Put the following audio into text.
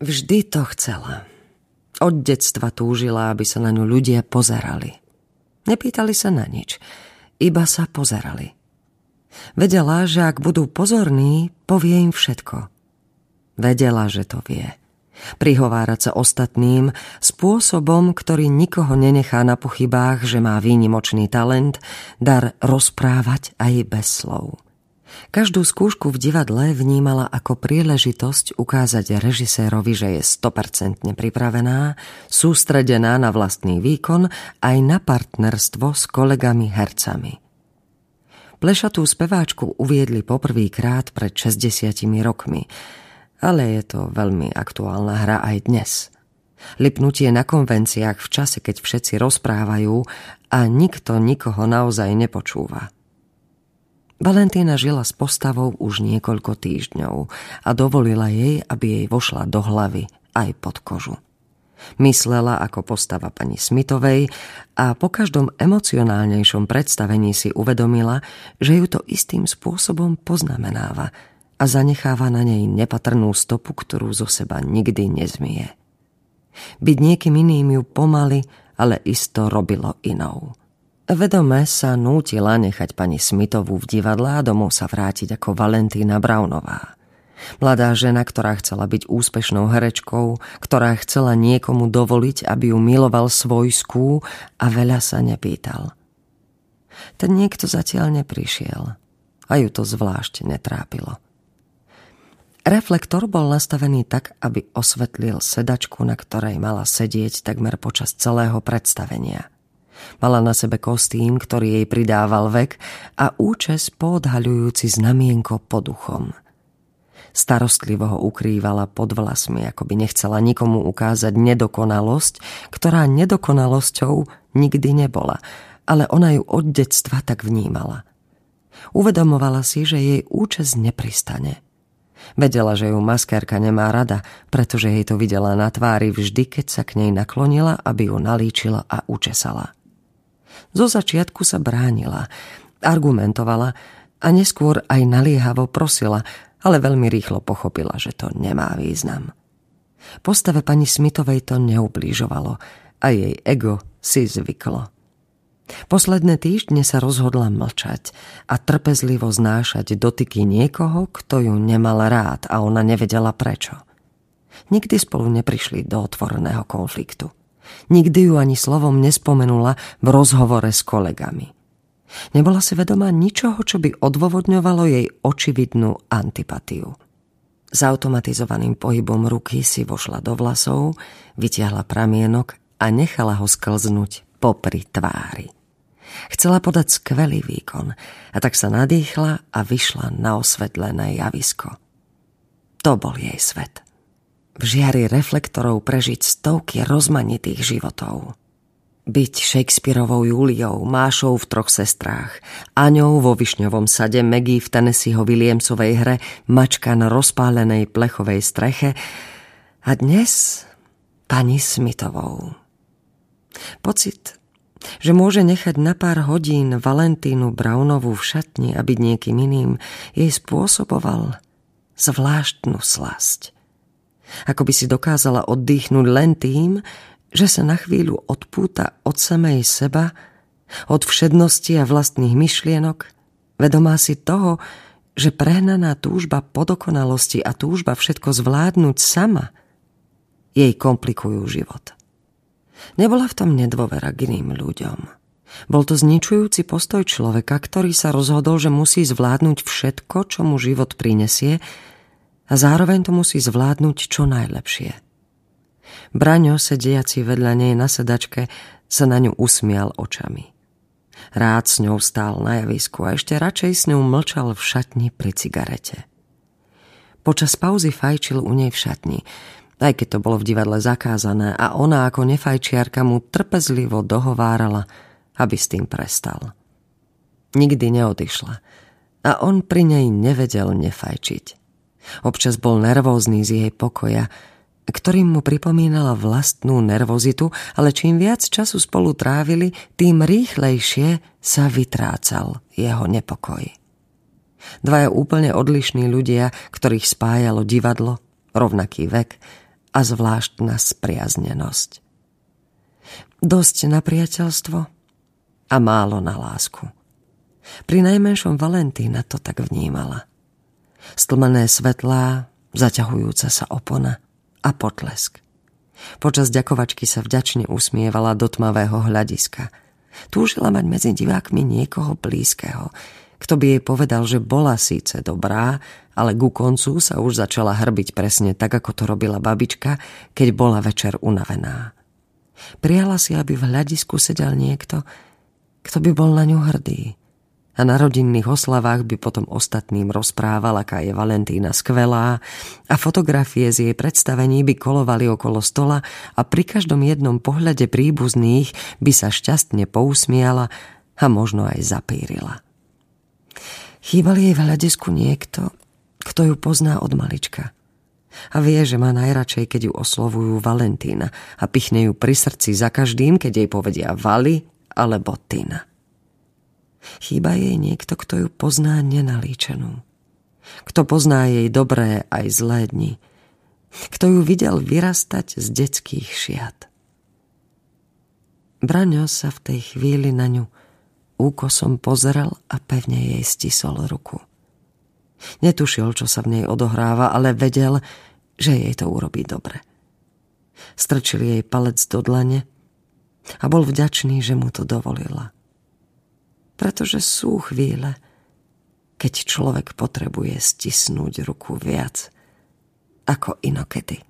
Vždy to chcela. Od detstva túžila, aby sa na ňu ľudia pozerali. Nepýtali sa na nič, iba sa pozerali. Vedela, že ak budú pozorní, povie im všetko. Vedela, že to vie. Prihovárať sa ostatným spôsobom, ktorý nikoho nenechá na pochybách, že má výnimočný talent, dar rozprávať aj bez slov. Každú skúšku v divadle vnímala ako príležitosť ukázať režisérovi, že je 100% pripravená, sústredená na vlastný výkon aj na partnerstvo s kolegami hercami. Plešatú speváčku uviedli poprvýkrát pred 60 rokmi, ale je to veľmi aktuálna hra aj dnes. Lipnutie na konvenciách v čase, keď všetci rozprávajú a nikto nikoho naozaj nepočúva – Valentína žila s postavou už niekoľko týždňov a dovolila jej, aby jej vošla do hlavy aj pod kožu. Myslela ako postava pani Smitovej a po každom emocionálnejšom predstavení si uvedomila, že ju to istým spôsobom poznamenáva a zanecháva na nej nepatrnú stopu, ktorú zo seba nikdy nezmie. Byť niekým iným ju pomaly, ale isto robilo inou. Vedome sa nútila nechať pani Smitovú v divadle a domov sa vrátiť ako Valentína Brownová. Mladá žena, ktorá chcela byť úspešnou herečkou, ktorá chcela niekomu dovoliť, aby ju miloval svojskú a veľa sa nepýtal. Ten niekto zatiaľ neprišiel a ju to zvlášť netrápilo. Reflektor bol nastavený tak, aby osvetlil sedačku, na ktorej mala sedieť takmer počas celého predstavenia – Mala na sebe kostým, ktorý jej pridával vek a účes poodhaľujúci znamienko pod uchom. Starostlivo ho ukrývala pod vlasmi, ako by nechcela nikomu ukázať nedokonalosť, ktorá nedokonalosťou nikdy nebola, ale ona ju od detstva tak vnímala. Uvedomovala si, že jej účes nepristane. Vedela, že ju maskérka nemá rada, pretože jej to videla na tvári vždy, keď sa k nej naklonila, aby ju nalíčila a učesala. Zo začiatku sa bránila, argumentovala a neskôr aj naliehavo prosila, ale veľmi rýchlo pochopila, že to nemá význam. Postave pani Smitovej to neublížovalo a jej ego si zvyklo. Posledné týždne sa rozhodla mlčať a trpezlivo znášať dotyky niekoho, kto ju nemal rád a ona nevedela prečo. Nikdy spolu neprišli do otvoreného konfliktu. Nikdy ju ani slovom nespomenula v rozhovore s kolegami. Nebola si vedomá ničoho, čo by odôvodňovalo jej očividnú antipatiu. S automatizovaným pohybom ruky si vošla do vlasov, vytiahla pramienok a nechala ho sklznúť popri tvári. Chcela podať skvelý výkon a tak sa nadýchla a vyšla na osvetlené javisko. To bol jej svet v žiari reflektorov prežiť stovky rozmanitých životov. Byť Shakespeareovou Juliou, Mášou v troch sestrách, Aňou vo Višňovom sade, Maggie v Tennesseeho Williamsovej hre, Mačka na rozpálenej plechovej streche a dnes pani Smithovou. Pocit, že môže nechať na pár hodín Valentínu Brownovú v šatni a byť niekým iným, jej spôsoboval zvláštnu slasť ako by si dokázala oddychnúť len tým, že sa na chvíľu odpúta od samej seba, od všednosti a vlastných myšlienok, vedomá si toho, že prehnaná túžba po dokonalosti a túžba všetko zvládnuť sama jej komplikujú život. Nebola v tom nedôvera k iným ľuďom. Bol to zničujúci postoj človeka, ktorý sa rozhodol, že musí zvládnuť všetko, čo mu život prinesie a zároveň to musí zvládnuť čo najlepšie. Braňo, sediaci vedľa nej na sedačke, sa na ňu usmial očami. Rád s ňou stál na javisku a ešte radšej s ňou mlčal v šatni pri cigarete. Počas pauzy fajčil u nej v šatni, aj keď to bolo v divadle zakázané a ona ako nefajčiarka mu trpezlivo dohovárala, aby s tým prestal. Nikdy neodišla a on pri nej nevedel nefajčiť. Občas bol nervózny z jej pokoja, ktorým mu pripomínala vlastnú nervozitu, ale čím viac času spolu trávili, tým rýchlejšie sa vytrácal jeho nepokoj. Dvaja úplne odlišní ľudia, ktorých spájalo divadlo, rovnaký vek a zvláštna spriaznenosť. Dosť na priateľstvo a málo na lásku. Pri najmenšom Valentína to tak vnímala. Stlmené svetlá, zaťahujúca sa opona a potlesk. Počas ďakovačky sa vďačne usmievala do tmavého hľadiska. Túžila mať medzi divákmi niekoho blízkeho, kto by jej povedal, že bola síce dobrá, ale ku koncu sa už začala hrbiť presne tak, ako to robila babička, keď bola večer unavená. Prijala si, aby v hľadisku sedel niekto, kto by bol na ňu hrdý. A na rodinných oslavách by potom ostatným rozprával, aká je Valentína skvelá a fotografie z jej predstavení by kolovali okolo stola a pri každom jednom pohľade príbuzných by sa šťastne pousmiala a možno aj zapírila. Chýbal jej v hľadisku niekto, kto ju pozná od malička. A vie, že má najradšej, keď ju oslovujú Valentína a pichne ju pri srdci za každým, keď jej povedia Vali alebo Tina. Chýba jej niekto, kto ju pozná nenalíčenú. Kto pozná jej dobré aj zlé dni. Kto ju videl vyrastať z detských šiat. Braňo sa v tej chvíli na ňu úkosom pozrel a pevne jej stisol ruku. Netušil, čo sa v nej odohráva, ale vedel, že jej to urobí dobre. Strčil jej palec do dlane a bol vďačný, že mu to dovolila. Pretože sú chvíle, keď človek potrebuje stisnúť ruku viac ako inokedy.